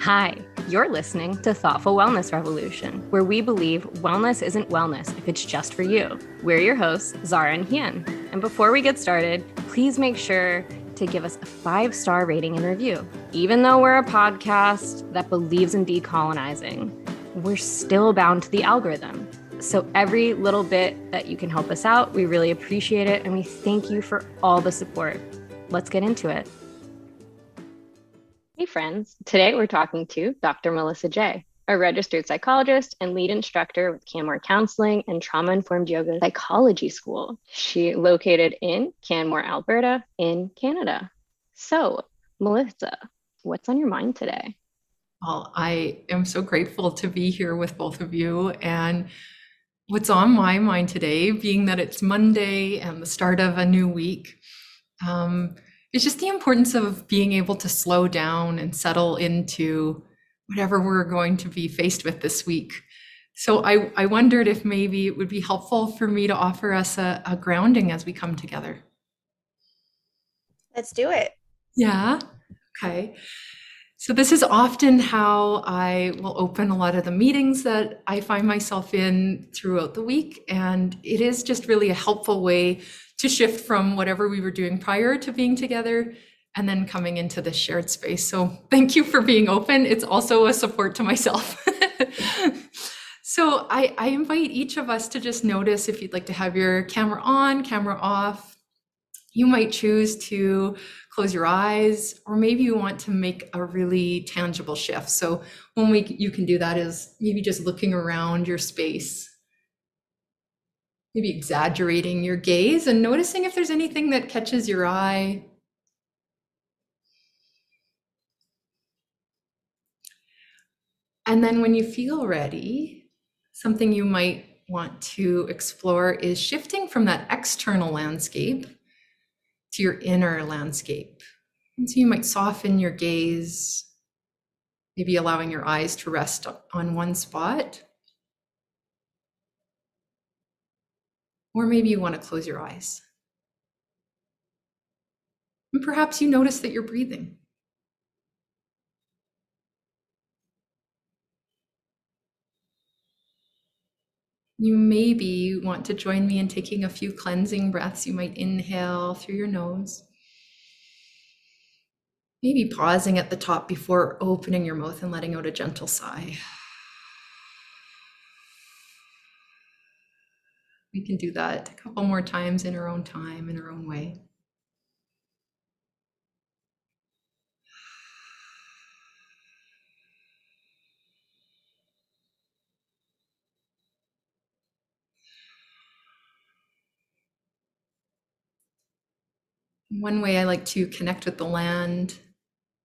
Hi, you're listening to Thoughtful Wellness Revolution, where we believe wellness isn't wellness if it's just for you. We're your hosts, Zara and Hien. And before we get started, please make sure to give us a five star rating and review. Even though we're a podcast that believes in decolonizing, we're still bound to the algorithm. So, every little bit that you can help us out, we really appreciate it. And we thank you for all the support. Let's get into it. Hey, friends. Today we're talking to Dr. Melissa J., a registered psychologist and lead instructor with Canmore Counseling and Trauma Informed Yoga Psychology School. She located in Canmore, Alberta, in Canada. So, Melissa, what's on your mind today? Well, I am so grateful to be here with both of you. And what's on my mind today, being that it's Monday and the start of a new week, um, it's just the importance of being able to slow down and settle into whatever we're going to be faced with this week. So I, I wondered if maybe it would be helpful for me to offer us a, a grounding as we come together. Let's do it. Yeah. Okay. So, this is often how I will open a lot of the meetings that I find myself in throughout the week. And it is just really a helpful way to shift from whatever we were doing prior to being together and then coming into this shared space. So thank you for being open. It's also a support to myself. so I, I, invite each of us to just notice if you'd like to have your camera on, camera off. You might choose to close your eyes, or maybe you want to make a really tangible shift. So one way you can do that is maybe just looking around your space maybe exaggerating your gaze and noticing if there's anything that catches your eye. And then when you feel ready, something you might want to explore is shifting from that external landscape to your inner landscape. And so you might soften your gaze, maybe allowing your eyes to rest on one spot Or maybe you want to close your eyes. And perhaps you notice that you're breathing. You maybe want to join me in taking a few cleansing breaths. You might inhale through your nose. Maybe pausing at the top before opening your mouth and letting out a gentle sigh. We can do that a couple more times in our own time, in our own way. One way I like to connect with the land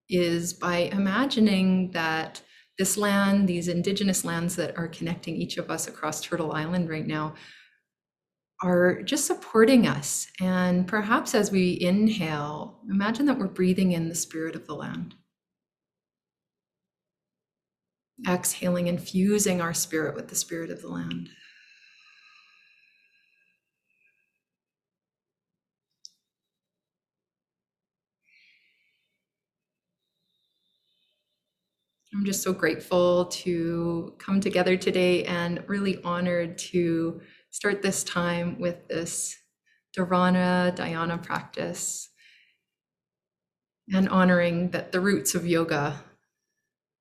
is by imagining that this land, these indigenous lands that are connecting each of us across Turtle Island right now, are just supporting us. And perhaps as we inhale, imagine that we're breathing in the spirit of the land. Exhaling, infusing our spirit with the spirit of the land. I'm just so grateful to come together today and really honored to start this time with this Dharana Dhyana practice and honoring that the roots of yoga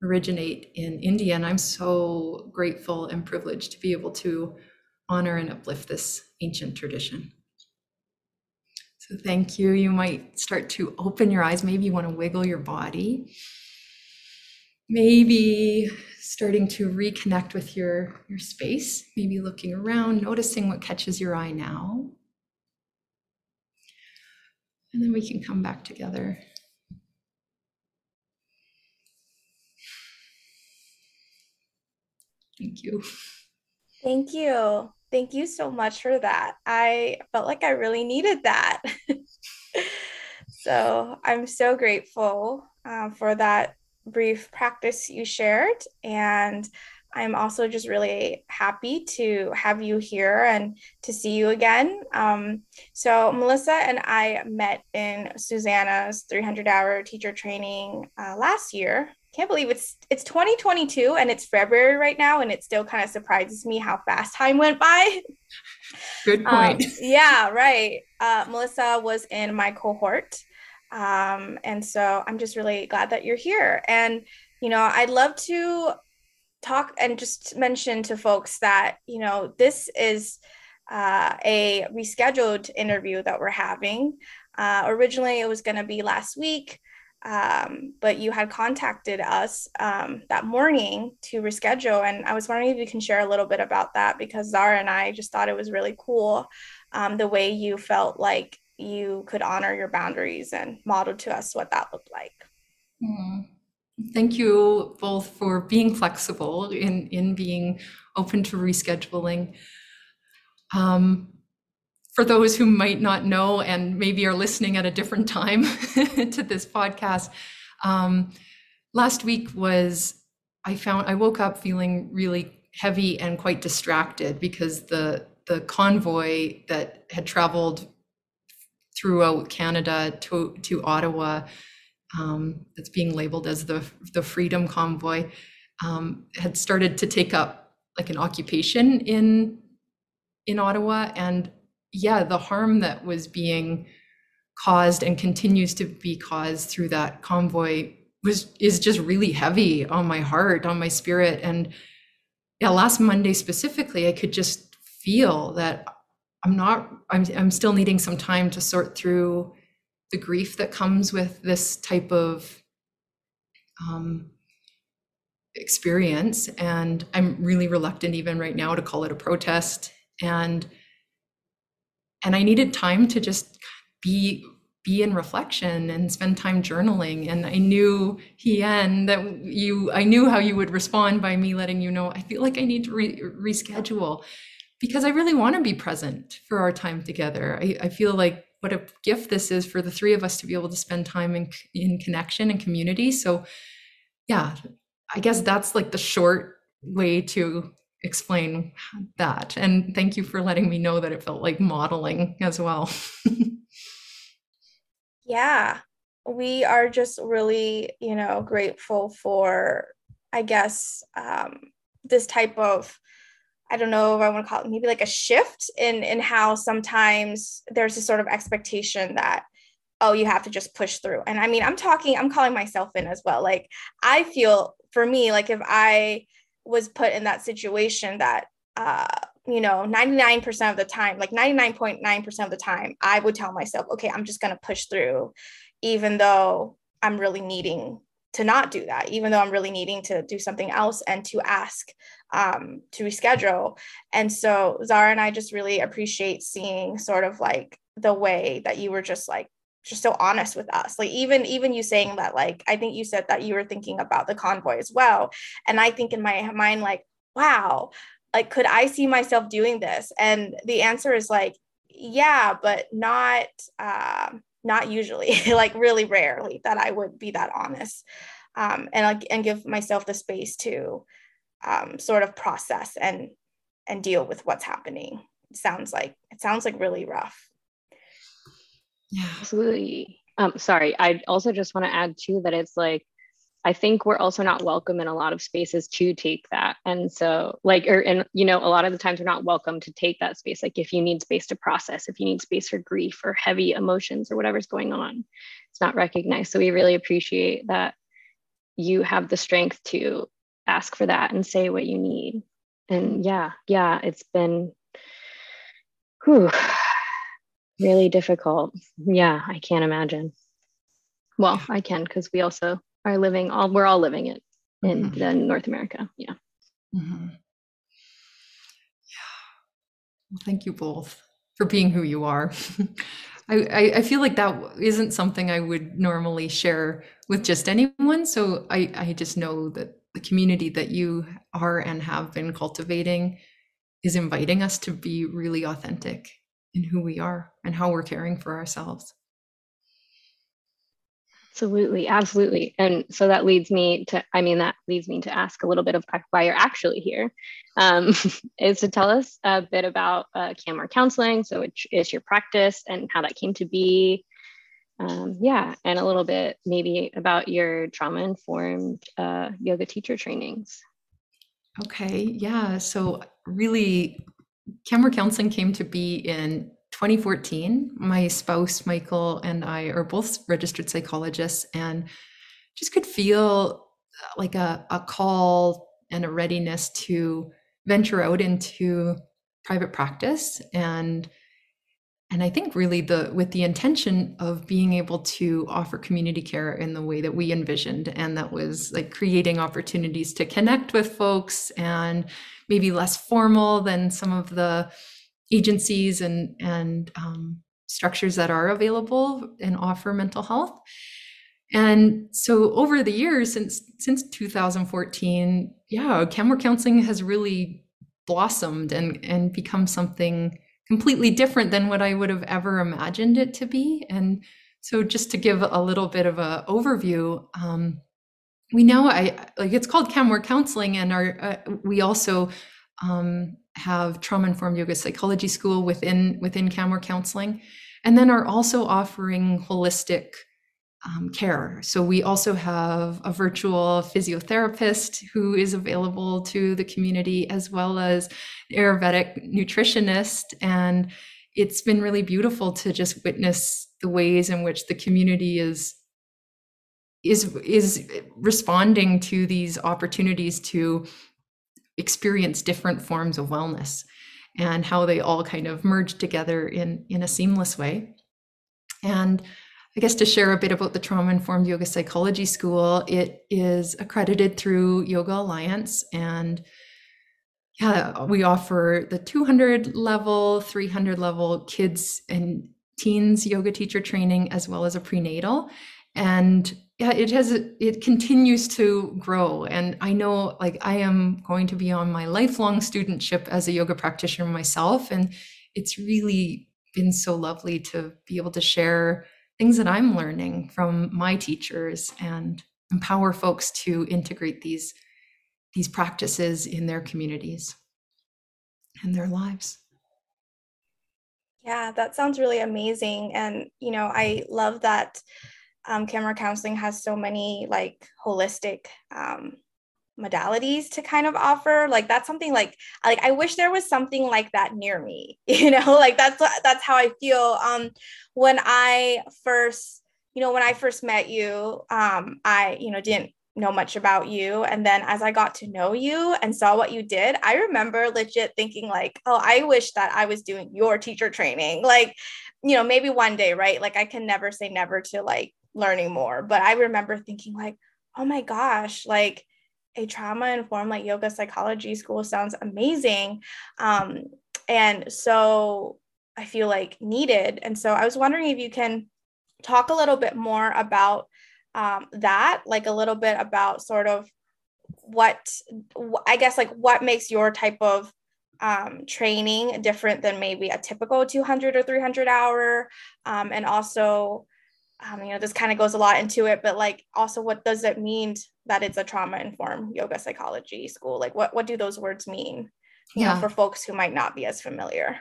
originate in India. And I'm so grateful and privileged to be able to honor and uplift this ancient tradition. So, thank you. You might start to open your eyes. Maybe you want to wiggle your body. Maybe starting to reconnect with your, your space, maybe looking around, noticing what catches your eye now. And then we can come back together. Thank you. Thank you. Thank you so much for that. I felt like I really needed that. so I'm so grateful uh, for that brief practice you shared. And I'm also just really happy to have you here and to see you again. Um, so, Melissa and I met in Susanna's 300 hour teacher training uh, last year, can't believe it's it's 2022 and it's February right now, and it still kind of surprises me how fast time went by. Good um, point. Um, yeah, right. Uh, Melissa was in my cohort, um, and so I'm just really glad that you're here. And you know, I'd love to talk and just mention to folks that you know this is uh, a rescheduled interview that we're having. Uh, originally, it was going to be last week, um, but you had contacted us um, that morning to reschedule. And I was wondering if you can share a little bit about that because Zara and I just thought it was really cool um, the way you felt like you could honor your boundaries and model to us what that looked like. Mm. Thank you both for being flexible in, in being open to rescheduling. Um, for those who might not know and maybe are listening at a different time to this podcast, um, last week was I found I woke up feeling really heavy and quite distracted because the the convoy that had traveled throughout Canada to to Ottawa um, that's being labeled as the the Freedom Convoy um, had started to take up like an occupation in in Ottawa. And yeah, the harm that was being caused and continues to be caused through that convoy was is just really heavy on my heart, on my spirit. And yeah, last Monday specifically, I could just feel that I'm not, I'm, I'm still needing some time to sort through the grief that comes with this type of um, experience. And I'm really reluctant, even right now, to call it a protest. And and i needed time to just be be in reflection and spend time journaling. And i knew hien that you i knew how you would respond by me letting you know i feel like i need to re- reschedule because i really want to be present for our time together I, I feel like what a gift this is for the three of us to be able to spend time in, in connection and community so yeah i guess that's like the short way to explain that. And thank you for letting me know that it felt like modeling as well. yeah, we are just really, you know, grateful for, I guess, um, this type of. I don't know if I want to call it maybe like a shift in in how sometimes there's this sort of expectation that oh you have to just push through. And i mean i'm talking i'm calling myself in as well. Like i feel for me like if i was put in that situation that uh you know 99% of the time like 99.9% of the time i would tell myself okay i'm just going to push through even though i'm really needing to not do that even though i'm really needing to do something else and to ask um, to reschedule. And so zara and i just really appreciate seeing sort of like the way that you were just like just so honest with us. Like even even you saying that like i think you said that you were thinking about the convoy as well. And i think in my mind like wow like could i see myself doing this? And the answer is like yeah but not uh, not usually like really rarely that i would be that honest um, and like and give myself the space to um, sort of process and and deal with what's happening it sounds like it sounds like really rough yeah. Absolutely. Um, sorry, I also just want to add too that it's like I think we're also not welcome in a lot of spaces to take that. And so, like, or, and, you know, a lot of the times we're not welcome to take that space. Like, if you need space to process, if you need space for grief or heavy emotions or whatever's going on, it's not recognized. So, we really appreciate that you have the strength to ask for that and say what you need. And yeah, yeah, it's been, whew, really difficult. Yeah, I can't imagine. Well, I can because we also are living all we're all living it in mm-hmm. the North America. Yeah. Mm-hmm. Yeah. Well, thank you both for being who you are. I, I, I feel like that isn't something I would normally share with just anyone. So I, I just know that the community that you are and have been cultivating is inviting us to be really authentic in who we are and how we're caring for ourselves. Absolutely, absolutely. And so that leads me to, I mean, that leads me to ask a little bit of why you're actually here, um, is to tell us a bit about uh, Counseling. So, which is your practice and how that came to be, um, yeah, and a little bit maybe about your trauma informed uh, yoga teacher trainings. Okay, yeah. So, really, Canmore Counseling came to be in 2014. My spouse, Michael, and I are both registered psychologists and just could feel uh, like a, a call and a readiness to venture out into private practice and and i think really the with the intention of being able to offer community care in the way that we envisioned and that was like creating opportunities to connect with folks and maybe less formal than some of the agencies and and um, structures that are available and offer mental health and so over the years since since 2014 yeah Canmore counseling has really blossomed and and become something completely different than what I would have ever imagined it to be. And so, just to give a little bit of a overview, um, we know I like it's called Canmore Counseling, and our uh, we also um, have trauma informed yoga psychology school within within Canmore Counseling, and then are also offering holistic um, care. So we also have a virtual physiotherapist who is available to the community, as well as Ayurvedic nutritionist. And it's been really beautiful to just witness the ways in which the community is is is responding to these opportunities to experience different forms of wellness and how they all kind of merge together in in a seamless way and I guess to share a bit about the Trauma Informed Yoga Psychology School, it is accredited through Yoga Alliance and yeah, we offer the 200 level, 300 level kids and teens yoga teacher training as well as a prenatal. And yeah, it has it continues to grow and I know like I am going to be on my lifelong studentship as a yoga practitioner myself and it's really been so lovely to be able to share things that I'm learning from my teachers and empower folks to integrate these these practices in their communities and their lives. Yeah, that sounds really amazing. And, you know, I love that um, Canmore Counseling has so many like holistic um, modalities to kind of offer. Like that's something like like i wish there was something like that near me you know? Like that's that's how i feel. Um when i first you know when i first met you um i you know didn't know much about you. And then as i got to know you and saw what you did i remember legit thinking like oh i wish that i was doing your teacher training. Like you know maybe one day right? Like i can never say never to like learning more but i remember thinking like oh my gosh like a trauma informed like yoga psychology school sounds amazing. Um, and so I feel like needed. And so I was wondering if you can talk a little bit more about um, that, like a little bit about sort of what I guess like what makes your type of um, training different than maybe a typical 200 or 300 hour, um, and also um, you know, this kind of goes a lot into it, but like also what does it mean that it's a trauma informed yoga psychology school? Like what, what do those words mean? yeah. Know, for folks who might not be as familiar.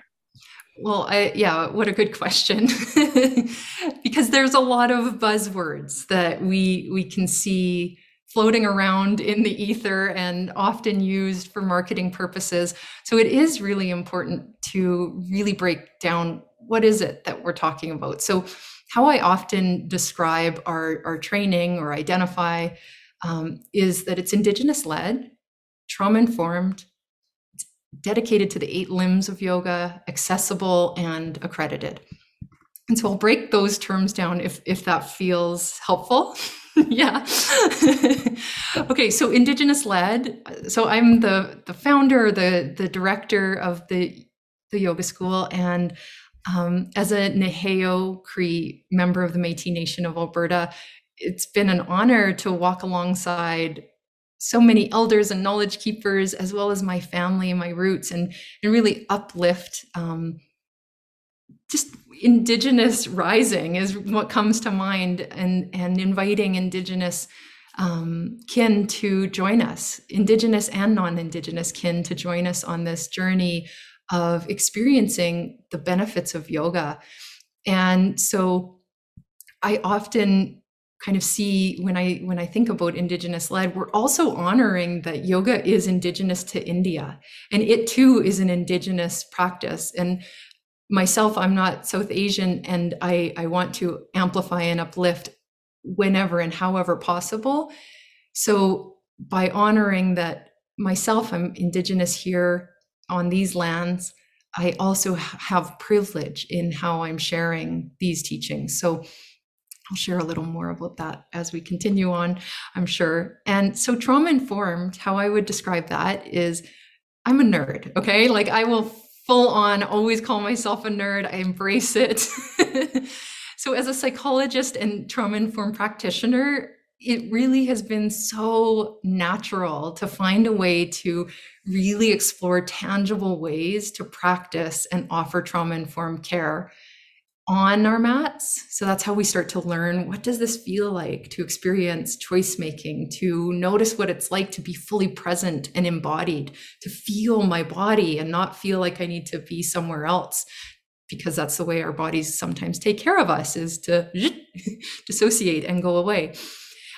Well, I, yeah, what a good question. because there's a lot of buzzwords that we we can see floating around in the ether and often used for marketing purposes. So it is really important to really break down what is it that we're talking about. So how I often describe our, our training or identify um, is that it's Indigenous led, trauma informed, dedicated to the eight limbs of yoga, accessible, and accredited. And so I'll break those terms down if, if that feels helpful. yeah. okay, so Indigenous led. So I'm the, the founder, the, the director of the, the yoga school, and um, as a Nehiyaw Cree member of the Métis Nation of Alberta, it's been an honor to walk alongside so many elders and knowledge keepers, as well as my family and my roots, and, and really uplift um, just Indigenous rising is what comes to mind, and, and inviting Indigenous um, kin to join us, Indigenous and non Indigenous kin to join us on this journey of experiencing the benefits of yoga. And so I often kind of see when I when I think about indigenous led, we're also honoring that yoga is indigenous to India, and it too is an indigenous practice. And myself, I'm not South Asian, and I I want to amplify and uplift whenever and however possible. So by honoring that myself, I'm indigenous here on these lands. I also have privilege in how I'm sharing these teachings. So I'll share a little more about that as we continue on, I'm sure. And so, trauma informed, how I would describe that is I'm a nerd, okay? Like, I will full on always call myself a nerd, I embrace it. so, as a psychologist and trauma informed practitioner, it really has been so natural to find a way to really explore tangible ways to practice and offer trauma informed care on our mats. So that's how we start to learn what does this feel like to experience choice making, to notice what it's like to be fully present and embodied, to feel my body and not feel like I need to be somewhere else because that's the way our bodies sometimes take care of us is to dissociate and go away.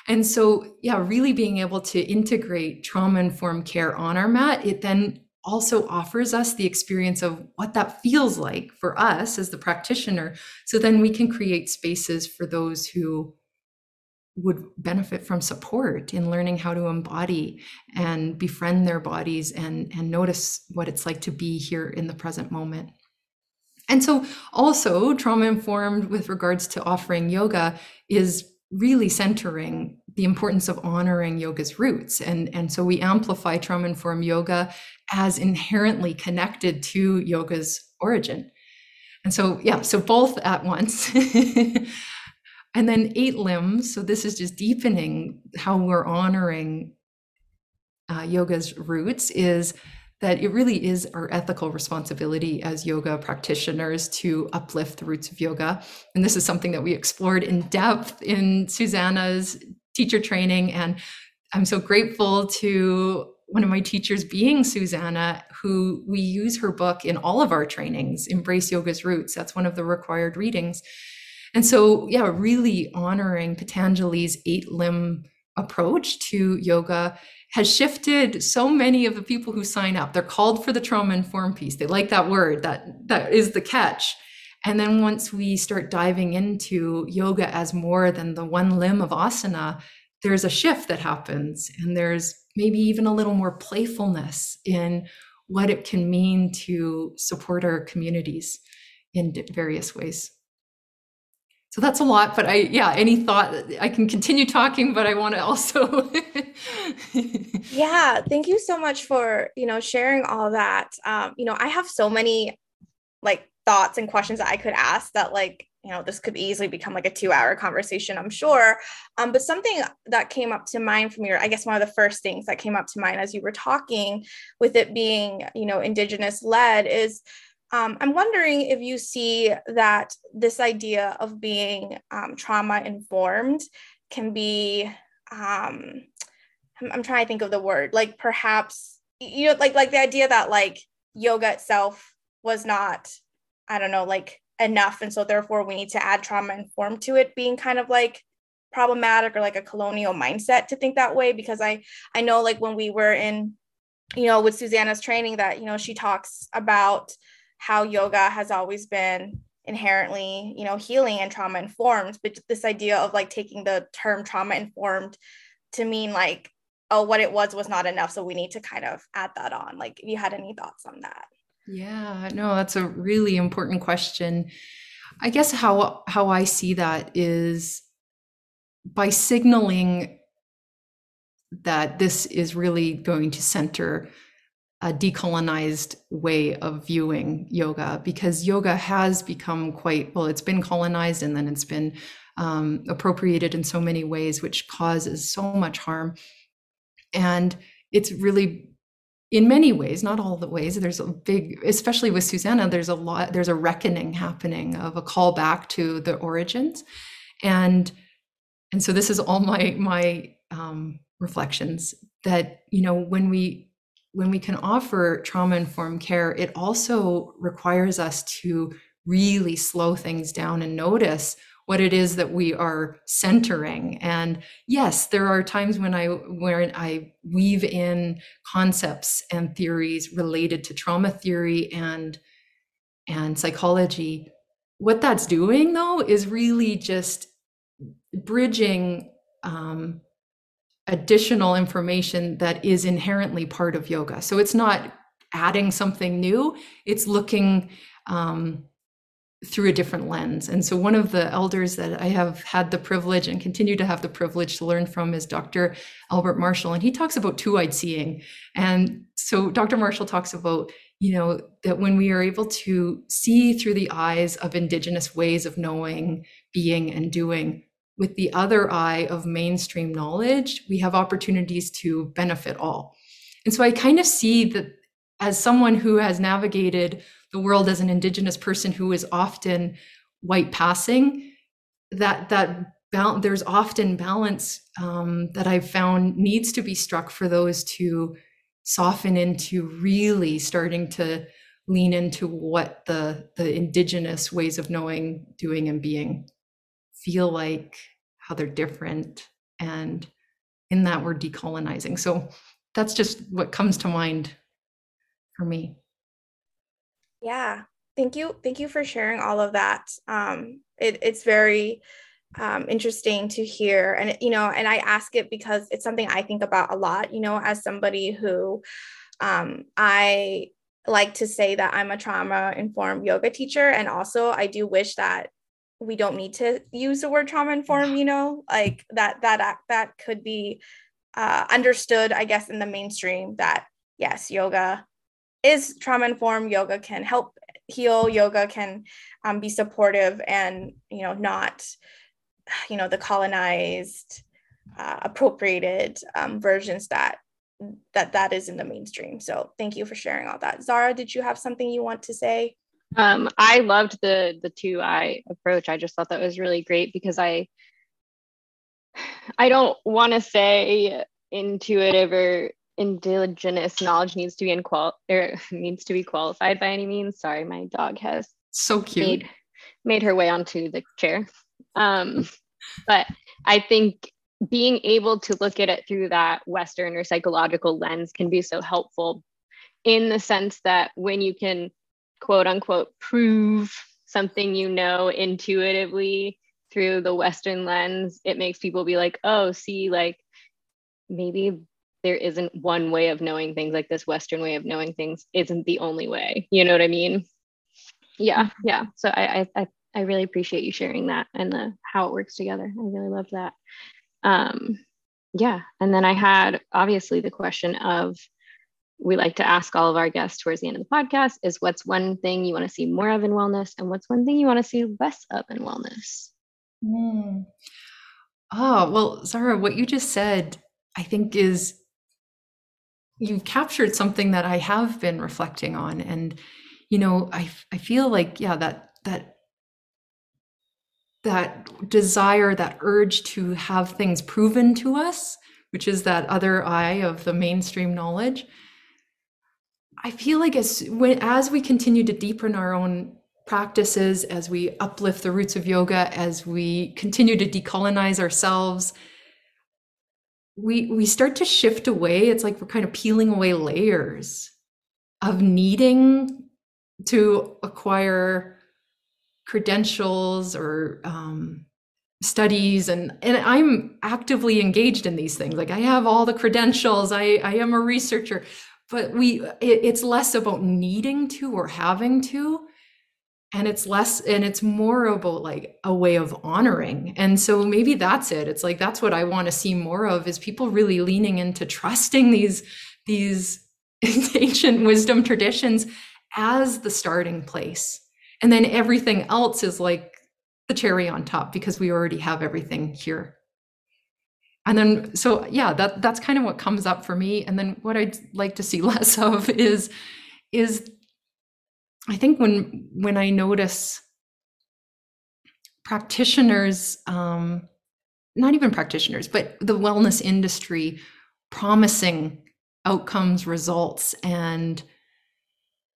And so, yeah, really being able to integrate trauma informed care on our mat, it then also offers us the experience of what that feels like for us as the practitioner. So then we can create spaces for those who would benefit from support in learning how to embody and befriend their bodies and, and notice what it's like to be here in the present moment. And so, also, trauma informed with regards to offering yoga is really centering the importance of honoring yoga's roots. And, and so we amplify trauma informed yoga as inherently connected to yoga's origin. And so, yeah, so both at once. and then eight limbs. So this is just deepening how we're honoring uh, yoga's roots is that it really is our ethical responsibility as yoga practitioners to uplift the roots of yoga. And this is something that we explored in depth in Susanna's teacher training. And I'm so grateful to one of my teachers being Susanna, who we use her book in all of our trainings, Embrace Yoga's Roots. That's one of the required readings. And so, yeah, really honoring Patanjali's eight limb approach to yoga has shifted so many of the people who sign up. They're called for the trauma informed piece. They like that word. That that is the catch. And then once we start diving into yoga as more than the one limb of asana, there's a shift that happens and there's maybe even a little more playfulness in what it can mean to support our communities in various ways. So that's a lot, but I, yeah, any thought, I can continue talking, but I want to also. yeah, thank you so much for, you know, sharing all that. Um, you know, I have so many like thoughts and questions that I could ask that like, you know, this could easily become like a two hour conversation, I'm sure. Um, but something that came up to mind from your, I guess one of the first things that came up to mind as you were talking with it being, you know, Indigenous led is, um, I'm wondering if you see that this idea of being um, trauma informed can be, um, I'm, I'm trying to think of the word, like perhaps, you know, like, like the idea that like yoga itself was not, I don't know, like enough. And so therefore we need to add trauma informed to it being kind of like problematic or like a colonial mindset to think that way. Because I, I know like when we were in, you know, with Susanna's training that, you know, she talks about, how yoga has always been inherently you know healing and trauma informed but this idea of like taking the term trauma informed to mean like oh what it was was not enough so we need to kind of add that on. Like if you had any thoughts on that? Yeah no that's a really important question. I guess how how i see that is by signaling that this is really going to center a decolonized way of viewing yoga because yoga has become quite well it's been colonized and then it's been um, appropriated in so many ways which causes so much harm. And it's really in many ways not all the ways there's a big especially with susanna there's a lot there's a reckoning happening of a call back to the origins. And and so this is all my my um, reflections that you know when we when we can offer trauma informed care, it also requires us to really slow things down and notice what it is that we are centering. And yes there are times when i where i weave in concepts and theories related to trauma theory and and psychology. What that's doing though is really just bridging um, additional information that is inherently part of yoga so it's not adding something new it's looking um, through a different lens. And so, one of the elders that I have had the privilege and continue to have the privilege to learn from is Dr. Albert Marshall. And he talks about two eyed seeing. And so, Dr. Marshall talks about, you know, that when we are able to see through the eyes of Indigenous ways of knowing, being, and doing, with the other eye of mainstream knowledge, we have opportunities to benefit all. And so, I kind of see that as someone who has navigated the world as an indigenous person who is often white passing that that there's often balance um, that i've found needs to be struck for those to soften into really starting to lean into what the the indigenous ways of knowing doing and being feel like how they're different and in that we're decolonizing so that's just what comes to mind for me yeah. Thank you. Thank you for sharing all of that. Um, it, it's very um, interesting to hear. And, you know, and I ask it because it's something I think about a lot, you know, as somebody who um, I like to say that I'm a trauma informed yoga teacher. And also, I do wish that we don't need to use the word trauma informed, you know, like that, that, act that could be uh, understood, I guess, in the mainstream that yes, yoga is trauma informed. Yoga can help heal. Yoga can um, be supportive and you know not you know the colonized uh, appropriated um, versions that that that is in the mainstream. So thank you for sharing all that. Zara did you have something you want to say um, i loved the the two eye approach i just thought that was really great because i i don't want to say intuitive or indigenous knowledge needs to be in qual or needs to be qualified by any means. Sorry, my dog has so cute made, made her way onto the chair. Um, but I think being able to look at it through that Western or psychological lens can be so helpful in the sense that when you can quote unquote prove something you know intuitively through the Western lens, it makes people be like, oh, see, like maybe there isn't one way of knowing things like this western way of knowing things isn't the only way. You know what i mean? Yeah mm-hmm. yeah. So i i i really appreciate you sharing that and the how it works together. I really love that. Um yeah. And then i had obviously the question of we like to ask all of our guests towards the end of the podcast is what's one thing you want to see more of in wellness and what's one thing you want to see less of in wellness mm. oh well zara what you just said i think is you've captured something that I have been reflecting on. And, you know, I, I feel like, yeah, that, that, that desire, that urge to have things proven to us, which is that other eye of the mainstream knowledge. I feel like as when, as we continue to deepen our own practices, as we uplift the roots of yoga, as we continue to decolonize ourselves, we we start to shift away. It's like we're kind of peeling away layers of needing to acquire credentials or um, studies. And and i'm actively engaged in these things. Like i have all the credentials. I i am a researcher but we it, it's less about needing to or having to and it's less and it's more about like a way of honoring. And so maybe that's it. It's like that's what i want to see more of is people really leaning into trusting these these ancient wisdom traditions as the starting place. And then everything else is like the cherry on top because we already have everything here and then so yeah that that's kind of what comes up for me and then what i'd like to see less of is is I think when when I notice practitioners, um, not even practitioners, but the wellness industry promising outcomes, results, and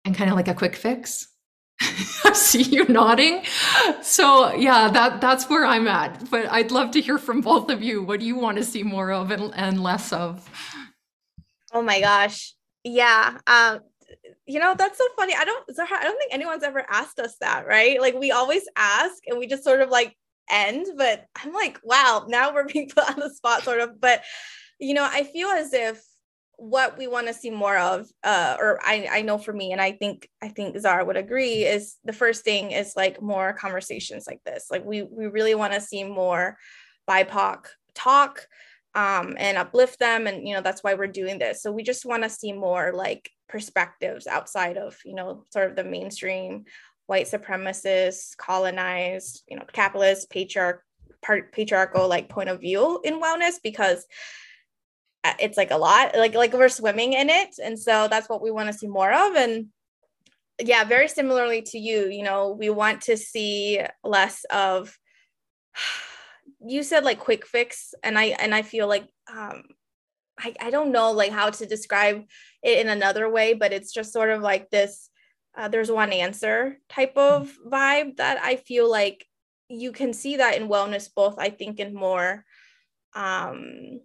and kind of like a quick fix. I see you nodding. So yeah, that that's where I'm at. But I'd love to hear from both of you. What do you want to see more of and, and less of? Oh my gosh. Yeah. Um, you know, that's so funny. I don't Zahra, I don't think anyone's ever asked us that, right? Like we always ask and we just sort of like end, but I'm like, wow, now we're being put on the spot, sort of. But you know, I feel as if what we want to see more of uh or I I know for me and I think I think Zahra would agree is the first thing is like more conversations like this. Like we we really want to see more BIPOC talk um and uplift them and you know that's why we're doing this. So we just want to see more like perspectives outside of you know sort of the mainstream white supremacist colonized you know capitalist patriarch patriarchal like point of view in wellness because it's like a lot like like we're swimming in it and so that's what we want to see more of and yeah very similarly to you you know we want to see less of you said like quick fix and i and i feel like um I, I don't know like how to describe it in another way but it's just sort of like this uh, there's one answer type of vibe that i feel like you can see that in wellness both i think in more um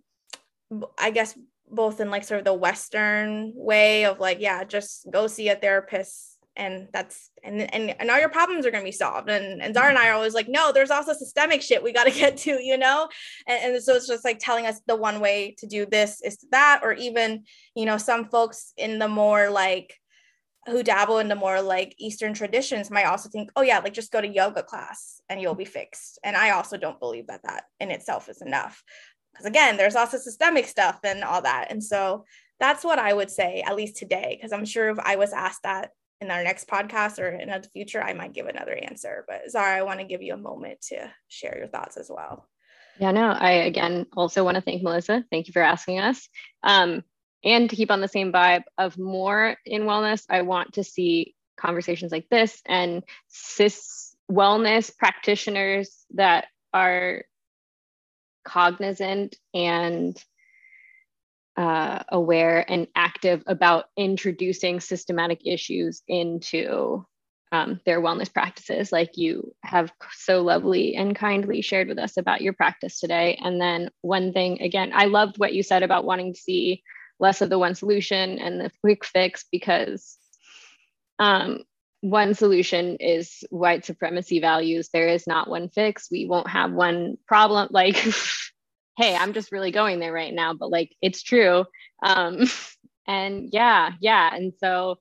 I guess both in like sort of the Western way of like, yeah, just go see a therapist and that's and and, and all your problems are going to be solved. And and zara and I are always like no there's also systemic shit we got to get to you know? And, and so it's just like telling us the one way to do this is that or even you know some folks in the more like who dabble into more like eastern traditions might also think oh yeah like just go to yoga class and you'll be fixed. And i also don't believe that that in itself is enough because again there's also systemic stuff and all that. And so that's what i would say at least today because i'm sure if i was asked that in our next podcast or in the future i might give another answer. But zara i want to give you a moment to share your thoughts as well. Yeah no i again also want to thank melissa. Thank you for asking us. Um, and to keep on the same vibe of more in wellness i want to see conversations like this and cis wellness practitioners that are cognizant and uh, aware and active about introducing systematic issues into um, their wellness practices, like you have so lovely and kindly shared with us about your practice today. And then, one thing again, I loved what you said about wanting to see less of the one solution and the quick fix because um, one solution is white supremacy values. There is not one fix. We won't have one problem. Like, hey, I'm just really going there right now, but like it's true. Um, and yeah, yeah. And so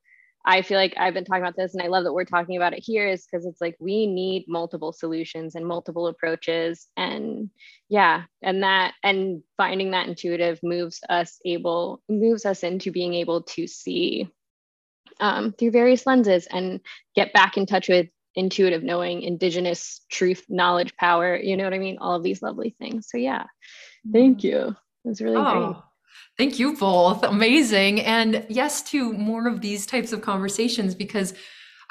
I feel like I've been talking about this and I love that we're talking about it here is because it's like we need multiple solutions and multiple approaches. And yeah, and that and finding that intuitive moves us able moves us into being able to see um, through various lenses and get back in touch with intuitive knowing, indigenous truth, knowledge, power. You know what I mean? All of these lovely things. So yeah, thank mm-hmm. you. It was really oh, great. Thank you both. Amazing. And yes, to more of these types of conversations because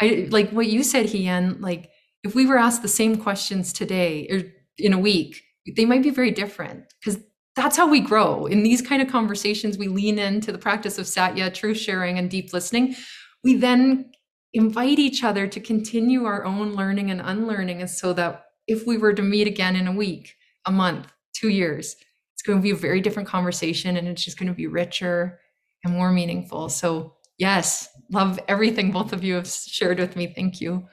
I like what you said, Hien, like if we were asked the same questions today or in a week, they might be very different because that's how we grow. In these kind of conversations, we lean into the practice of satya, truth sharing, and deep listening. We then invite each other to continue our own learning and unlearning. And so that if we were to meet again in a week, a month, two years, it's going to be a very different conversation and it's just going to be richer and more meaningful. So, yes, love everything both of you have shared with me. Thank you.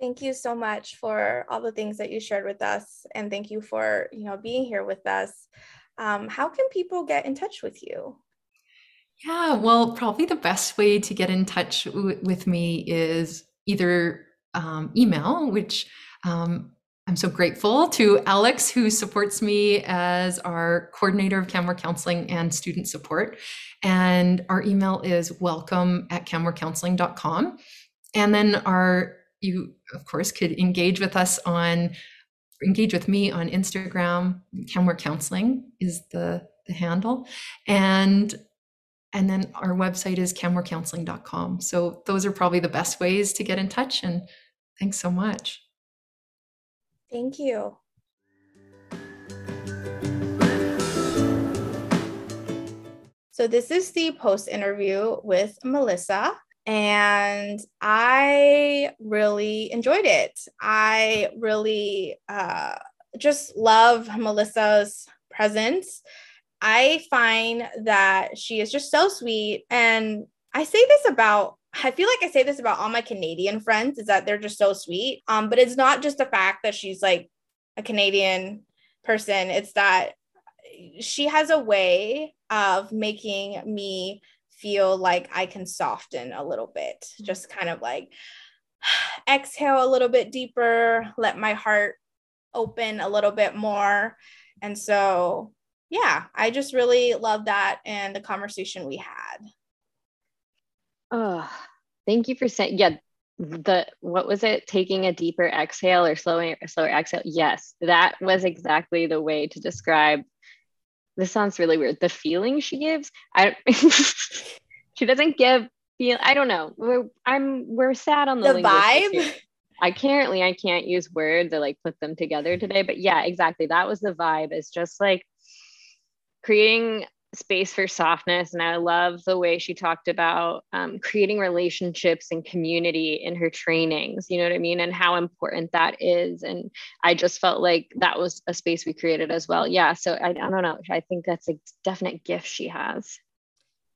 Thank you so much for all the things that you shared with us, and thank you for you know being here with us. Um, how can people get in touch with you? Yeah, well, probably the best way to get in touch w- with me is either um, email, which um, I'm so grateful to Alex, who supports me as our coordinator of CanMore Counseling and student support. And our email is welcome at canmorecounseling.com. And then our you of course could engage with us on engage with me on Instagram. CanMore Counseling is the the handle, and and then our website is canmorecounseling.com. So those are probably the best ways to get in touch. And thanks so much. Thank you. So this is the post interview with Melissa. And I really enjoyed it. I really uh, just love Melissa's presence. I find that she is just so sweet. And I say this about, I feel like I say this about all my Canadian friends is that they're just so sweet. Um, but it's not just the fact that she's like a Canadian person, it's that she has a way of making me feel like I can soften a little bit, mm-hmm. just kind of like exhale a little bit deeper, let my heart open a little bit more. And so, yeah, I just really love that and the conversation we had. Oh, thank you for saying, yeah, the what was it taking a deeper exhale or slowing slower exhale yes that was exactly the way to describe this sounds really weird. The feeling she gives, I she doesn't give feel. I don't know. We're I'm we're sad on the, the vibe. I currently I can't use words or like put them together today, but yeah, exactly. That was the vibe. It's just like creating space for softness. And I love the way she talked about um, creating relationships and community in her trainings, you know what I mean? And how important that is. And I just felt like that was a space we created as well. Yeah. So I, I don't know. I think that's a definite gift she has.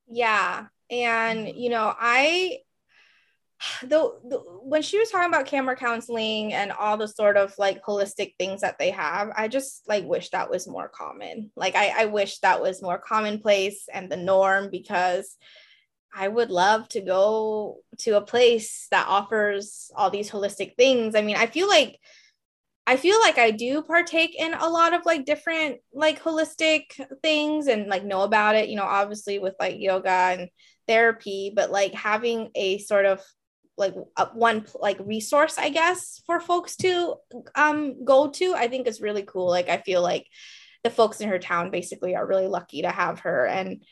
Yeah. And, you know, I, the, the, when she was talking about camera counseling and all the sort of like holistic things that they have i just like wish that was more common. Like i, I wish that was more commonplace and the norm because i would love to go to a place that offers all these holistic things. I mean i feel like I feel like I do partake in a lot of like different like holistic things and like know about it, you know, obviously with like yoga and therapy, but like having a sort of like uh, one like resource i guess for folks to um go to i think is really cool. Like i feel like the folks in her town basically are really lucky to have her. And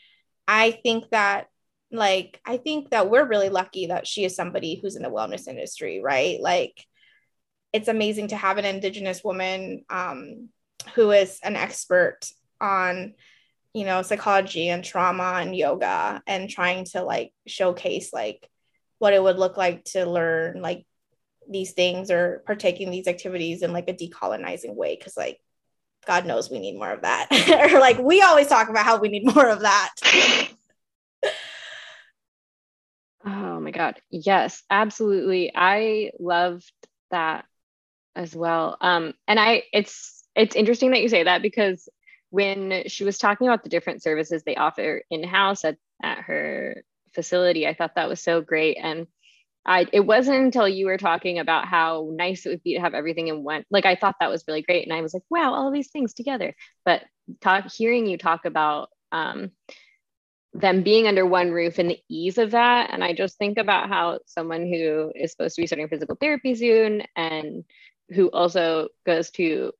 i think that like i think that we're really lucky that she is somebody who's in the wellness industry right? Like it's amazing to have an indigenous woman um, who is an expert on you know psychology and trauma and yoga and trying to like showcase like what it would look like to learn like these things or partaking these activities in like a decolonizing way because like god knows we need more of that. Or like we always talk about how we need more of that. Oh my god. Yes absolutely. I loved that as well. Um and i it's it's interesting that you say that because when she was talking about the different services they offer in-house at, at her facility. I thought that was so great. And I it wasn't until you were talking about how nice it would be to have everything in one like I thought that was really great. And I was like, wow, all these things together. But talk hearing you talk about um them being under one roof and the ease of that. And I just think about how someone who is supposed to be starting physical therapy soon and who also goes to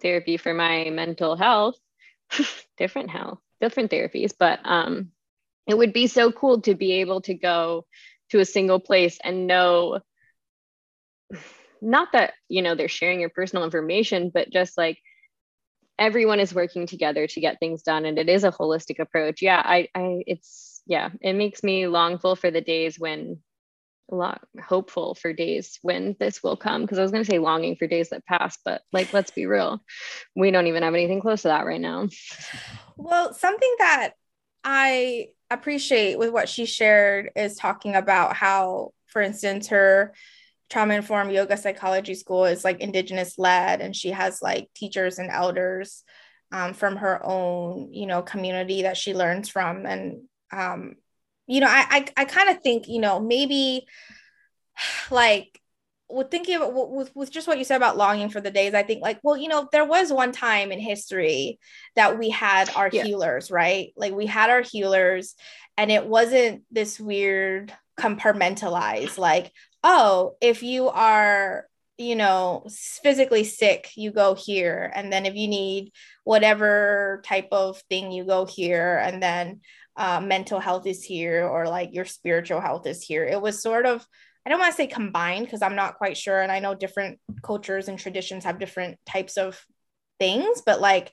therapy for my mental health, different health, different therapies, but um it would be so cool to be able to go to a single place and know not that you know they're sharing your personal information but just like everyone is working together to get things done and it is a holistic approach. Yeah i i it's yeah it makes me longful for the days when lot hopeful for days when this will come because i was going to say longing for days that pass but like let's be real we don't even have anything close to that right now. Well something that i appreciate with what she shared is talking about how, for instance, her trauma informed yoga psychology school is like indigenous led and she has like teachers and elders um, from her own you know community that she learns from. And um, you know i i, I kind of think you know maybe like with thinking about with, with just what you said about longing for the days, I think like, well, you know, there was one time in history that we had our yeah. healers, right? Like we had our healers, and it wasn't this weird compartmentalized, like, oh, if you are, you know, physically sick, you go here. And then if you need whatever type of thing, you go here. And then uh, mental health is here, or like your spiritual health is here. It was sort of I don't want to say combined because I'm not quite sure. And I know different cultures and traditions have different types of things, but like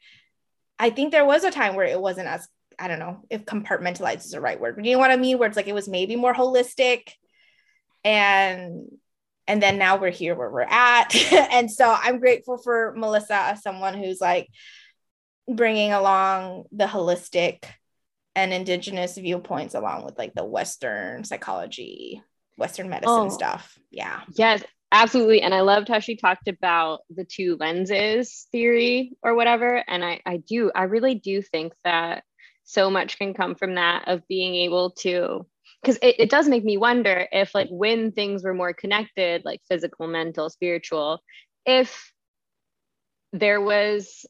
I think there was a time where it wasn't as I don't know if compartmentalized is the right word, but you know what I mean? Where it's like it was maybe more holistic and and then now we're here where we're at. and so I'm grateful for Melissa as someone who's like bringing along the holistic and indigenous viewpoints along with like the western psychology western medicine oh, stuff. Yeah. Yes absolutely. And i loved how she talked about the two lenses theory or whatever. And i i do i really do think that so much can come from that of being able to because it, it does make me wonder if like when things were more connected like physical mental spiritual if there was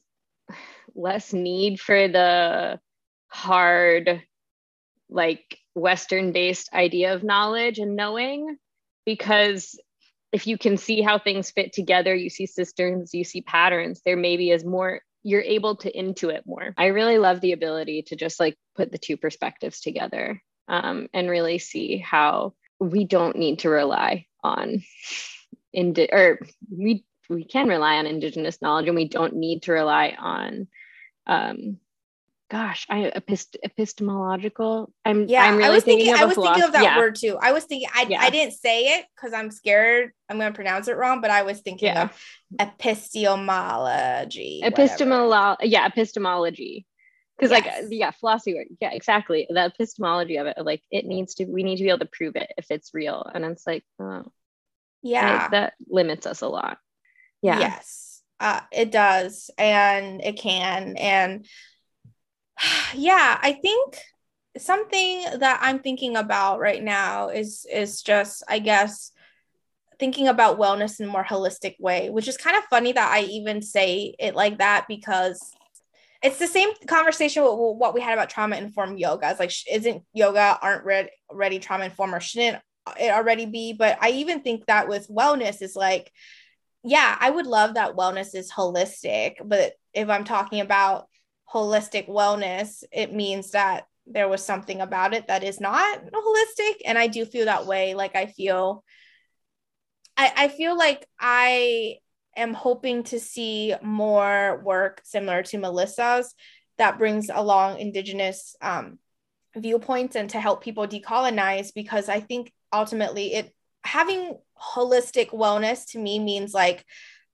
less need for the hard like western based idea of knowledge and knowing because if you can see how things fit together you see systems you see patterns there maybe is more you're able to intuit more. I really love the ability to just like put the two perspectives together um, and really see how we don't need to rely on indi- or we we can rely on indigenous knowledge and we don't need to rely on um, gosh, I epist- epistemological. I'm yeah. I'm really I was thinking, thinking I was thinking of that yeah. word too. I was thinking I, yeah. I didn't say it because I'm scared I'm going to pronounce it wrong, but I was thinking yeah. of epistemology. Epistemology, yeah, epistemology. Because yes. like yeah, philosophy work. Yeah, exactly. The epistemology of it, like it needs to. We need to be able to prove it if it's real, and it's like, oh, yeah, that limits us a lot. Yeah. Yes, uh, it does, and it can, and yeah, I think something that I'm thinking about right now is is just I guess thinking about wellness in a more holistic way, which is kind of funny that I even say it like that because it's the same conversation with what we had about trauma informed yoga. It's like, isn't yoga aren't ready, ready trauma informed or shouldn't it already be? But I even think that with wellness is like, yeah, I would love that wellness is holistic. But if I'm talking about holistic wellness, it means that there was something about it that is not holistic. And I do feel that way. Like I feel I, I feel like I am hoping to see more work similar to Melissa's that brings along indigenous um, viewpoints and to help people decolonize because I think ultimately it having holistic wellness to me means like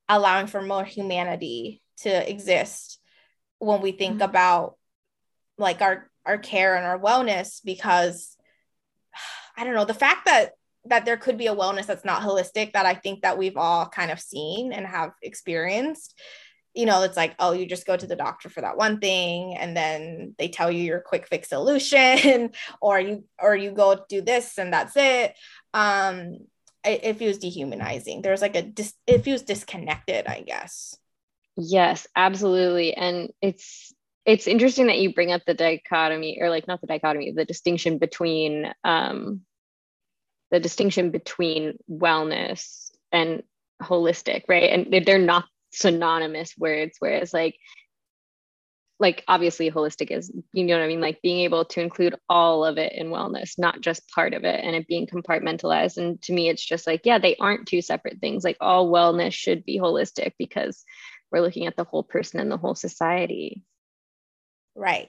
allowing for more humanity to exist when we think mm-hmm. about like our our care and our wellness because I don't know the fact that that there could be a wellness that's not holistic that I think that we've all kind of seen and have experienced. You know, it's like, oh, you just go to the doctor for that one thing, and then they tell you your quick fix solution, or you or you go do this and that's it. Um, it, it feels dehumanizing. There's like a dis- it feels disconnected, I guess. Yes, absolutely. And it's it's interesting that you bring up the dichotomy or like not the dichotomy, the distinction between um the distinction between wellness and holistic, right? And they're not synonymous words, whereas like like obviously holistic is you know what i mean like being able to include all of it in wellness not just part of it and it being compartmentalized and to me it's just like yeah they aren't two separate things like all wellness should be holistic because we're looking at the whole person and the whole society. Right.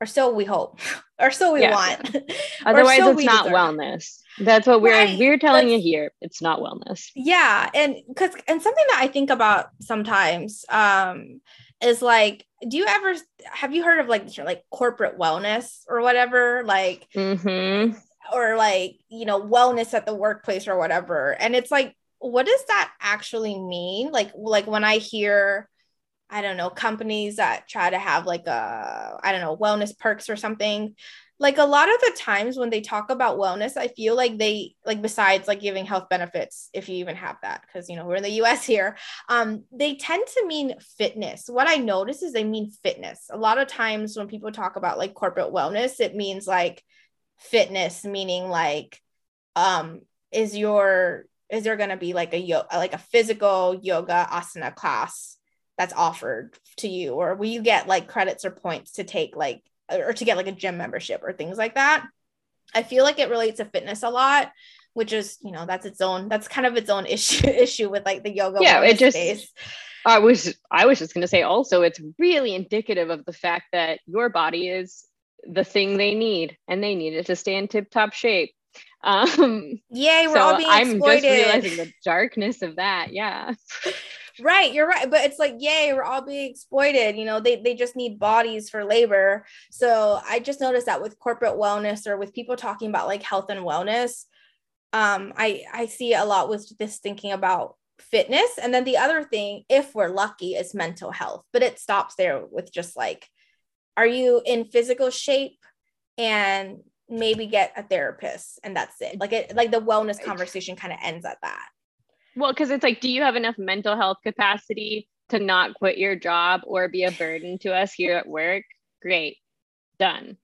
Or so we hope. Or so we yeah. want. Otherwise so it's not deserve. wellness. That's what we're right. we're telling That's, you here. It's not wellness. Yeah. And because and something that i think about sometimes um is like do you ever have you heard of like like corporate wellness or whatever? Like mm-hmm. or like you know wellness at the workplace or whatever. And it's like what does that actually mean? Like, like when I hear, I don't know, companies that try to have like a, I don't know, wellness perks or something. Like a lot of the times when they talk about wellness, I feel like they like besides like giving health benefits, if you even have that, because you know we're in the US here, um, they tend to mean fitness. What I notice is they mean fitness. A lot of times when people talk about like corporate wellness, it means like fitness, meaning like um is your is there going to be like a yo- like a physical yoga asana class that's offered to you or will you get like credits or points to take like or to get like a gym membership or things like that i feel like it relates to fitness a lot which is you know that's its own that's kind of its own issue issue with like the yoga yeah it just space. I was I was just going to say also it's really indicative of the fact that your body is the thing they need and they need it to stay in tip top shape. Um, Yay, we're so all being I'm exploited. just realizing the darkness of that. Yeah. right, you're right. But it's like, yay, we're all being exploited. You know, they, they just need bodies for labor. So I just noticed that with corporate wellness or with people talking about like health and wellness, um, I, I see a lot with this thinking about fitness. And then the other thing, if we're lucky, is mental health. But it stops there with just like, are you in physical shape? And maybe get a therapist and that's it. Like it like the wellness conversation kind of ends at that. Well, because it's like, do you have enough mental health capacity to not quit your job or be a burden to us here at work? Great, done.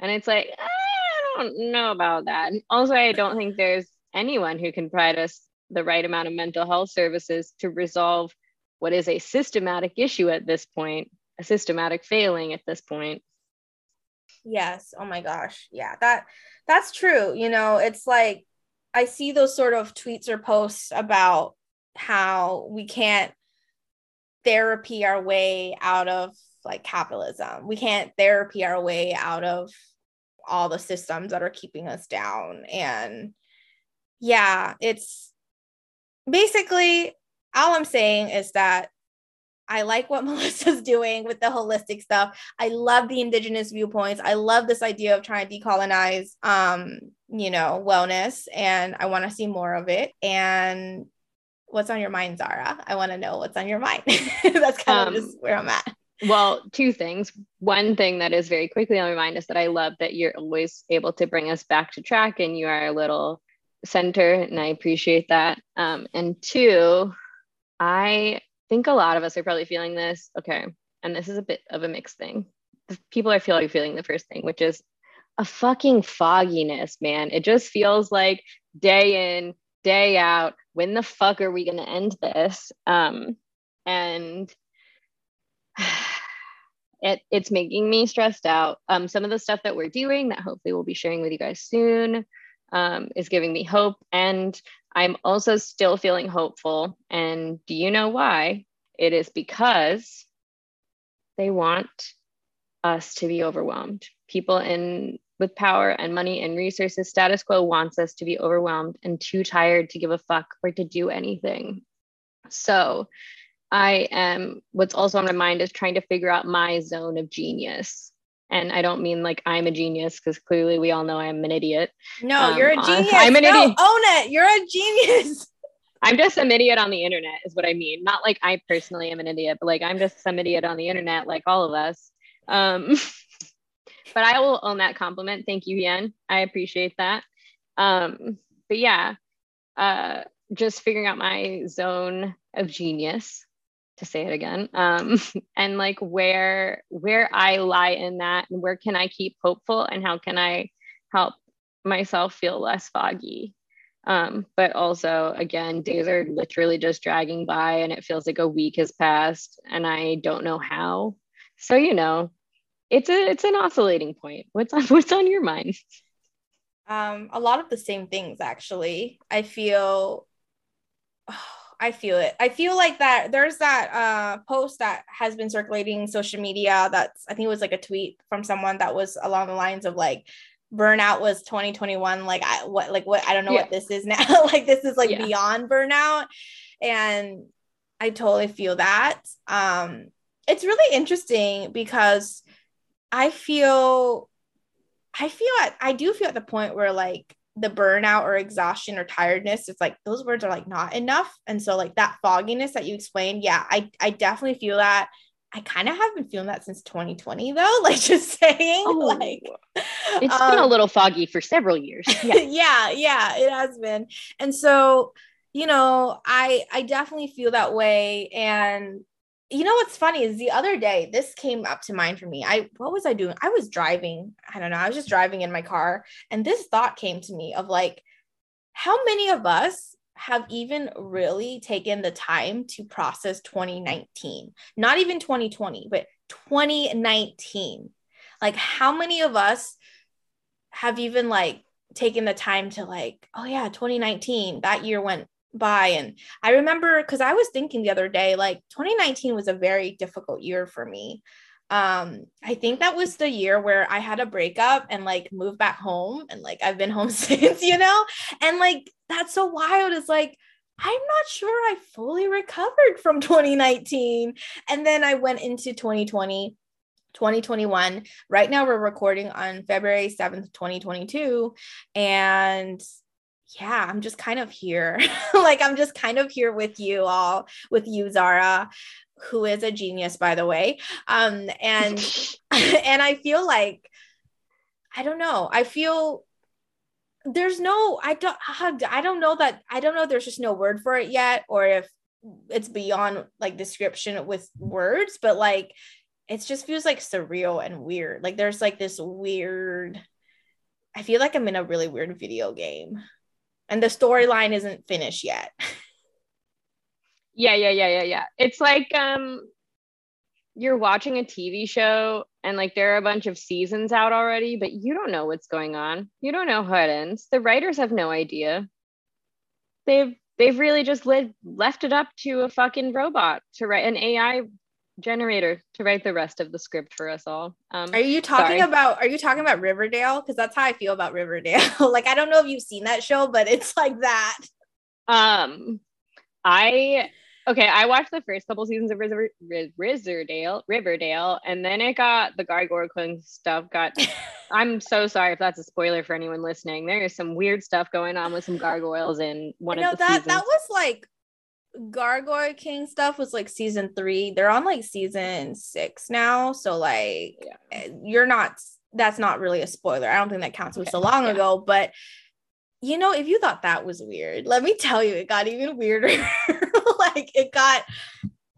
And it's like, ah, I don't know about that. And also, I don't think there's anyone who can provide us the right amount of mental health services to resolve what is a systematic issue at this point, a systematic failing at this point. Yes. Oh my gosh. Yeah. That that's true. You know, it's like I see those sort of tweets or posts about how we can't therapy our way out of like capitalism. We can't therapy our way out of all the systems that are keeping us down. And yeah, it's basically all I'm saying is that I like what Melissa's doing with the holistic stuff. I love the indigenous viewpoints. I love this idea of trying to decolonize um, you know, wellness and I want to see more of it. And what's on your mind, Zara? I want to know what's on your mind. That's kind um, of just where I'm at. Well, two things. One thing that is very quickly on my mind is that I love that you're always able to bring us back to track and you are a little center, and I appreciate that. Um, and two, I think a lot of us are probably feeling this. Okay. And this is a bit of a mixed thing. People are feeling feeling the first thing, which is a fucking fogginess, man. It just feels like day in, day out. When the fuck are we going to end this? Um, and it, it's making me stressed out. Um, some of the stuff that we're doing that hopefully we'll be sharing with you guys soon um, is giving me hope. And I'm also still feeling hopeful. And do you know why? It is because they want us to be overwhelmed. People in with power and money and resources, status quo wants us to be overwhelmed and too tired to give a fuck or to do anything. So I am, what's also on my mind is trying to figure out my zone of genius. And I don't mean like I'm a genius because clearly we all know I'm an idiot. No, um, you're a genius. I'm an no, idiot. Own it. You're a genius. I'm just some idiot on the internet, is what I mean. Not like I personally am an idiot, but like I'm just some idiot on the internet, like all of us. Um, but I will own that compliment. Thank you, Yen. I appreciate that. Um, but yeah, uh, just figuring out my zone of genius to say it again um, and like where where i lie in that and where can i keep hopeful and how can i help myself feel less foggy um, but also again days are literally just dragging by and it feels like a week has passed and i don't know how so you know it's a it's an oscillating point. What's on what's on your mind? Um, a lot of the same things actually. I feel oh, I feel it. I feel like that there's that uh post that has been circulating social media that's I think it was like a tweet from someone that was along the lines of like burnout was 2021 like I what like what I don't know yeah. what this is now like this is like yeah. beyond burnout and I totally feel that um it's really interesting because I feel I feel at I do feel at the point where like the burnout or exhaustion or tiredness, it's like those words are like not enough. And so like that fogginess that you explained, yeah, I I definitely feel that. I kind of have been feeling that since 2020 though, like just saying oh, like it's um, been a um, little foggy for several years. Yeah. yeah, yeah, it has been. And so, you know, I I definitely feel that way and you know what's funny is the other day this came up to mind for me. I what was i doing? I was driving i don't know i was just driving in my car and this thought came to me of like how many of us have even really taken the time to process 2019 not even 2020 but 2019 like how many of us have even like taken the time to like oh yeah 2019 that year went by and i remember because i was thinking the other day like 2019 was a very difficult year for me. Um i think that was the year where i had a breakup and like moved back home and like i've been home since you know? And like that's so wild it's like i'm not sure i fully recovered from 2019 and then i went into 2020 2021 right now we're recording on february 7th 2022 and yeah, I'm just kind of here. like I'm just kind of here with you all, with you, Zara, who is a genius, by the way. Um, and and I feel like I don't know. I feel there's no I don't I don't know that I don't know there's just no word for it yet or if it's beyond like description with words but like it just feels like surreal and weird like there's like this weird I feel like I'm in a really weird video game and the storyline isn't finished yet. yeah, yeah, yeah, yeah, yeah. It's like um you're watching a TV show and like there are a bunch of seasons out already, but you don't know what's going on. You don't know how it ends. The writers have no idea. They've they've really just li- left it up to a fucking robot to write an AI generator to write the rest of the script for us all. Um, are you talking sorry. about are you talking about Riverdale? Because that's how I feel about Riverdale. like I don't know if you've seen that show, but it's like that. Um, I okay. I watched the first couple seasons of River, Riverdale, Riverdale, and then it got the Gargoyle King stuff. Got. I'm so sorry if that's a spoiler for anyone listening. There is some weird stuff going on with some gargoyles in one of the No, that seasons. that was like Gargoyle King stuff was like season three. They're on like season six now. So like yeah. Eh, you're not that's not really a spoiler. I don't think that counts. It was okay. so long yeah. ago, but you know, if you thought that was weird, let me tell you, it got even weirder. like it got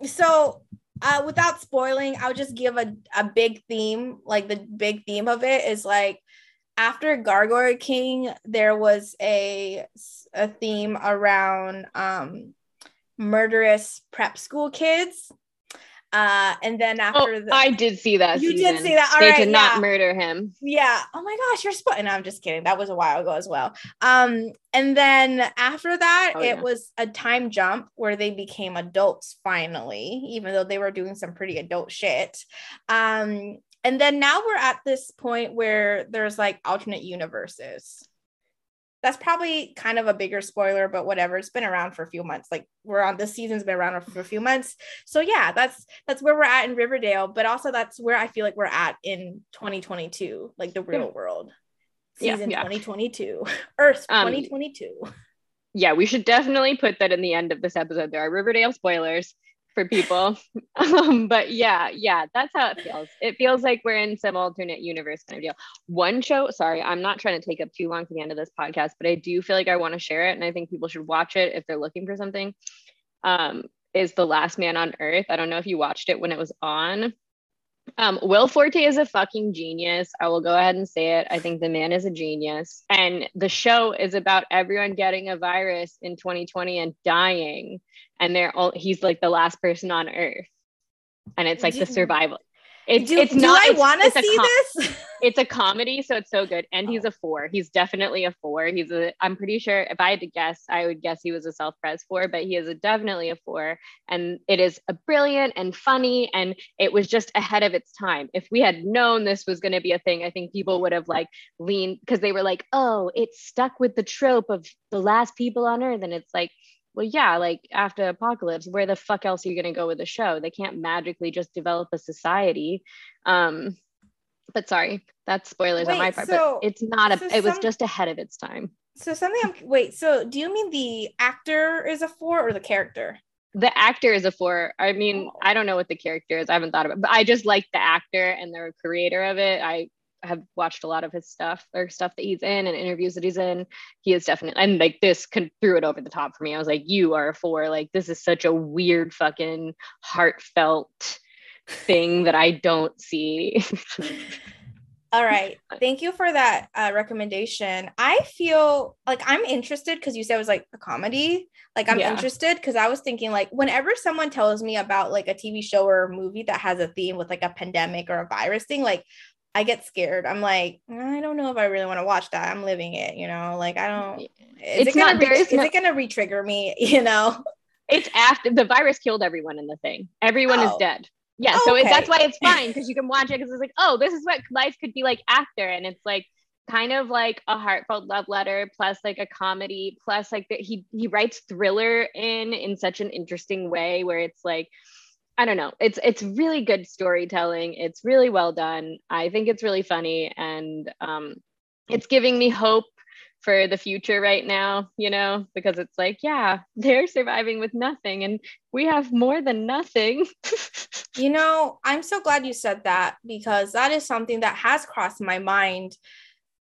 so uh without spoiling, I'll just give a, a big theme. Like the big theme of it is like after Gargoyle King, there was a a theme around um murderous prep school kids. Uh, and then oh, after oh, the, I did see that. You season. did see that. All they right, did not murder him. Yeah. Oh my gosh, you're spotting. No, I'm just kidding. That was a while ago as well. Um, and then after that, oh, it yeah. was a time jump where they became adults finally, even though they were doing some pretty adult shit. Um, and then now we're at this point where there's like alternate universes that's probably kind of a bigger spoiler, but whatever. It's been around for a few months. Like we're on this season's been around for a few months. So yeah, that's that's where we're at in Riverdale, but also that's where I feel like we're at in 2022, like the real world. Season yeah, yeah. 2022. Earth 2022. Um, yeah, we should definitely put that in the end of this episode. There are Riverdale spoilers for people. um, but yeah, yeah, that's how it feels. It feels like we're in some alternate universe kind of deal. One show, sorry, I'm not trying to take up too long to the end of this podcast, but I do feel like I want to share it and I think people should watch it if they're looking for something. Um, is The Last Man on Earth. I don't know if you watched it when it was on. Um, Will Forte is a fucking genius. I will go ahead and say it. I think the man is a genius. And the show is about everyone getting a virus in 2020 and dying. And they're all, he's like the last person on earth. And it's like the survival. It's, do, it's do not. I want to see com- this? it's a comedy, so it's so good. And he's oh. a four. He's definitely a four. He's a. I'm pretty sure if I had to guess, I would guess he was a self pres four, but he is a, definitely a four. And it is a brilliant and funny, and it was just ahead of its time. If we had known this was going to be a thing, I think people would have like leaned because they were like, "Oh, it's stuck with the trope of the last people on Earth," and it's like well, yeah, like after apocalypse, where the fuck else are you going to go with the show? They can't magically just develop a society. Um, but sorry, that's spoilers wait, on my part. So, but it's not a. So it was some, just ahead of its time. So something. I'm, wait. So do you mean the actor is a four or the character? The actor is a four. I mean, oh. I don't know what the character is. I haven't thought about, it, but I just like the actor and the creator of it. I have watched a lot of his stuff or stuff that he's in and interviews that he's in. He is definitely and like this can threw it over the top for me. I was like, you are a four. Like this is such a weird fucking heartfelt thing that I don't see. All right. Thank you for that uh, recommendation. I feel like I'm interested because you said it was like a comedy. Like I'm yeah. interested because I was thinking like whenever someone tells me about like a TV show or a movie that has a theme with like a pandemic or a virus thing, like I get scared. I'm like, I don't know if I really want to watch that. I'm living it, you know. Like I don't. Is it's it gonna not, re- is no, it gonna re-trigger me? You know. It's after the virus killed everyone in the thing. Everyone oh. is dead. Yeah, oh, so okay. it, that's why it's fine because you can watch it because it's like, oh, this is what life could be like after, and it's like kind of like a heartfelt love letter plus like a comedy plus like the, he he writes thriller in in such an interesting way where it's like I don't know. It's it's really good storytelling. It's really well done. I think it's really funny and um, it's giving me hope for the future right now, you know, because it's like, yeah, they're surviving with nothing and we have more than nothing. you know, I'm so glad you said that because that is something that has crossed my mind.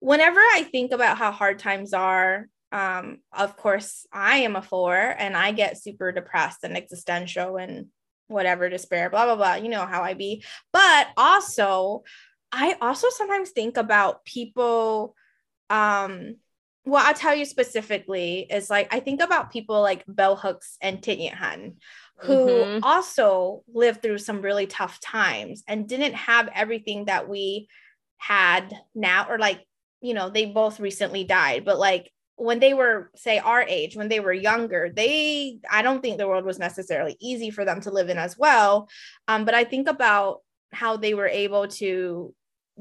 Whenever I think about how hard times are, um, of course, I am a four and I get super depressed and existential and whatever despair, blah, blah, blah. You know how I be. But also, I also sometimes think about people. Um, well, I'll tell you specifically is like I think about people like Bell Hooks and Thich Han, who mm-hmm. also lived through some really tough times and didn't have everything that we had now, or like, you know, they both recently died, but like when they were say our age when they were younger they i don't think the world was necessarily easy for them to live in as well. Um, but i think about how they were able to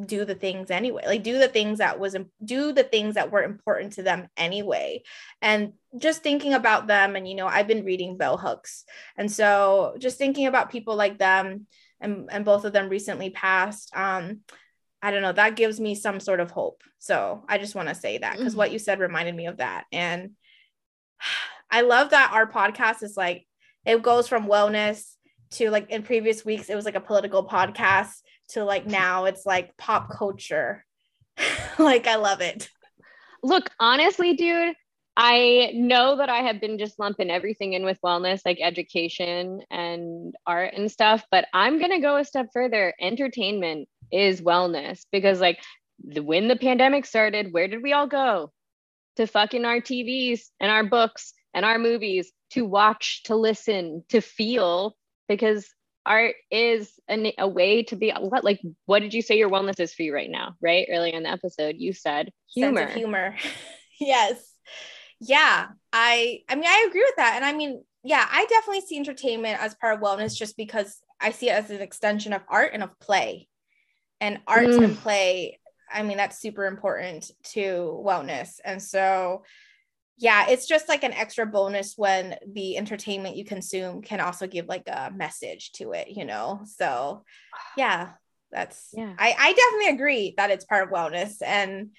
do the things anyway like do the things that was do the things that were important to them anyway. And just thinking about them and you know i've been reading bell hooks. And so just thinking about people like them and and both of them recently passed um I don't know, that gives me some sort of hope. So I just want to say that because mm-hmm. what you said reminded me of that. And I love that our podcast is like, it goes from wellness to like in previous weeks, it was like a political podcast to like now it's like pop culture. like, I love it. Look, honestly, dude, I know that I have been just lumping everything in with wellness, like education and art and stuff, but I'm going to go a step further. Entertainment is wellness because like the, when the pandemic started, where did we all go? To fucking our TVs and our books and our movies to watch, to listen, to feel because art is a, a way to be what like what did you say your wellness is for you right now right? Earlier in the episode you said humor. humor. Yes. Yeah i i mean i agree with that. And i mean yeah i definitely see entertainment as part of wellness just because i see it as an extension of art and of play and art mm. and play i mean that's super important to wellness and so yeah it's just like an extra bonus when the entertainment you consume can also give like a message to it you know so yeah that's yeah i i definitely agree that it's part of wellness and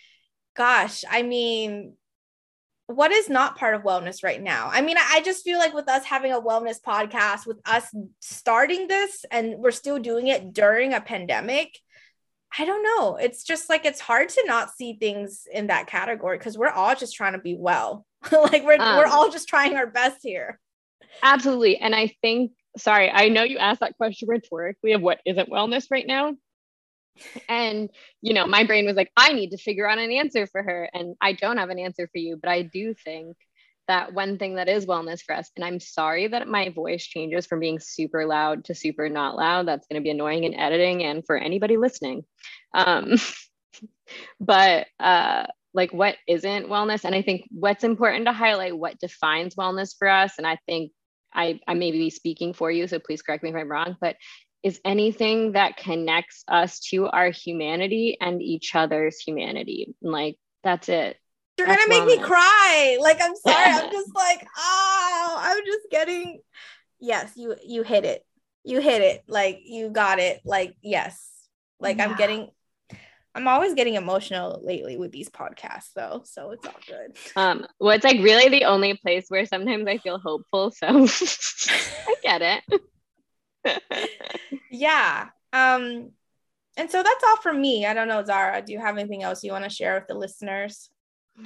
gosh i mean what is not part of wellness right now? I mean, I just feel like with us having a wellness podcast, with us starting this and we're still doing it during a pandemic, I don't know. It's just like it's hard to not see things in that category because we're all just trying to be well. like we're um, we're all just trying our best here. Absolutely. And I think, sorry, I know you asked that question rhetorically of what isn't wellness right now. And you know, my brain was like, I need to figure out an answer for her. And I don't have an answer for you, but I do think that one thing that is wellness for us. And I'm sorry that my voice changes from being super loud to super not loud. That's going to be annoying in editing and for anybody listening. Um, but uh, like, what isn't wellness? And I think what's important to highlight what defines wellness for us. And I think I, I may be speaking for you, so please correct me if I'm wrong, but is anything that connects us to our humanity and each other's humanity. Like, that's it you're gonna make me cry. Like I'm sorry. I'm just like, oh, I'm just getting. Yes, you you hit it. You hit it. Like you got it. Like yes. Like yeah. I'm getting. I'm always getting emotional lately with these podcasts, though, so it's all good. Um, well, it's like really the only place where sometimes I feel hopeful. So I get it. yeah. Um, and so that's all from me. I don't know, Zara. Do you have anything else you want to share with the listeners?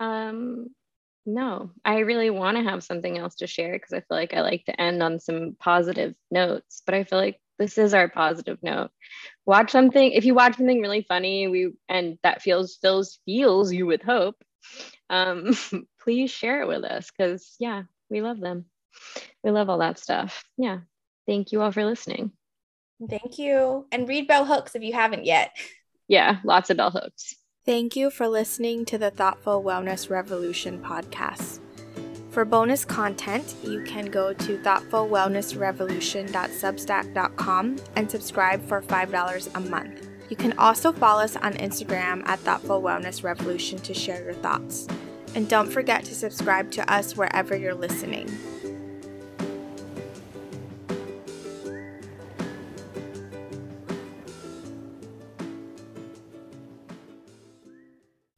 Um, no, I really want to have something else to share because I feel like I like to end on some positive notes, but I feel like this is our positive note. Watch something if you watch something really funny, we and that feels fills feels you with hope. Um, please share it with us because yeah, we love them. We love all that stuff. Yeah. Thank you all for listening. Thank you. And read bell hooks if you haven't yet. Yeah, lots of bell hooks. Thank you for listening to the Thoughtful Wellness Revolution podcast. For bonus content, you can go to thoughtfulwellnessrevolution.substack.com and subscribe for $5 a month. You can also follow us on Instagram at Thoughtful Wellness Revolution to share your thoughts. And don't forget to subscribe to us wherever you're listening.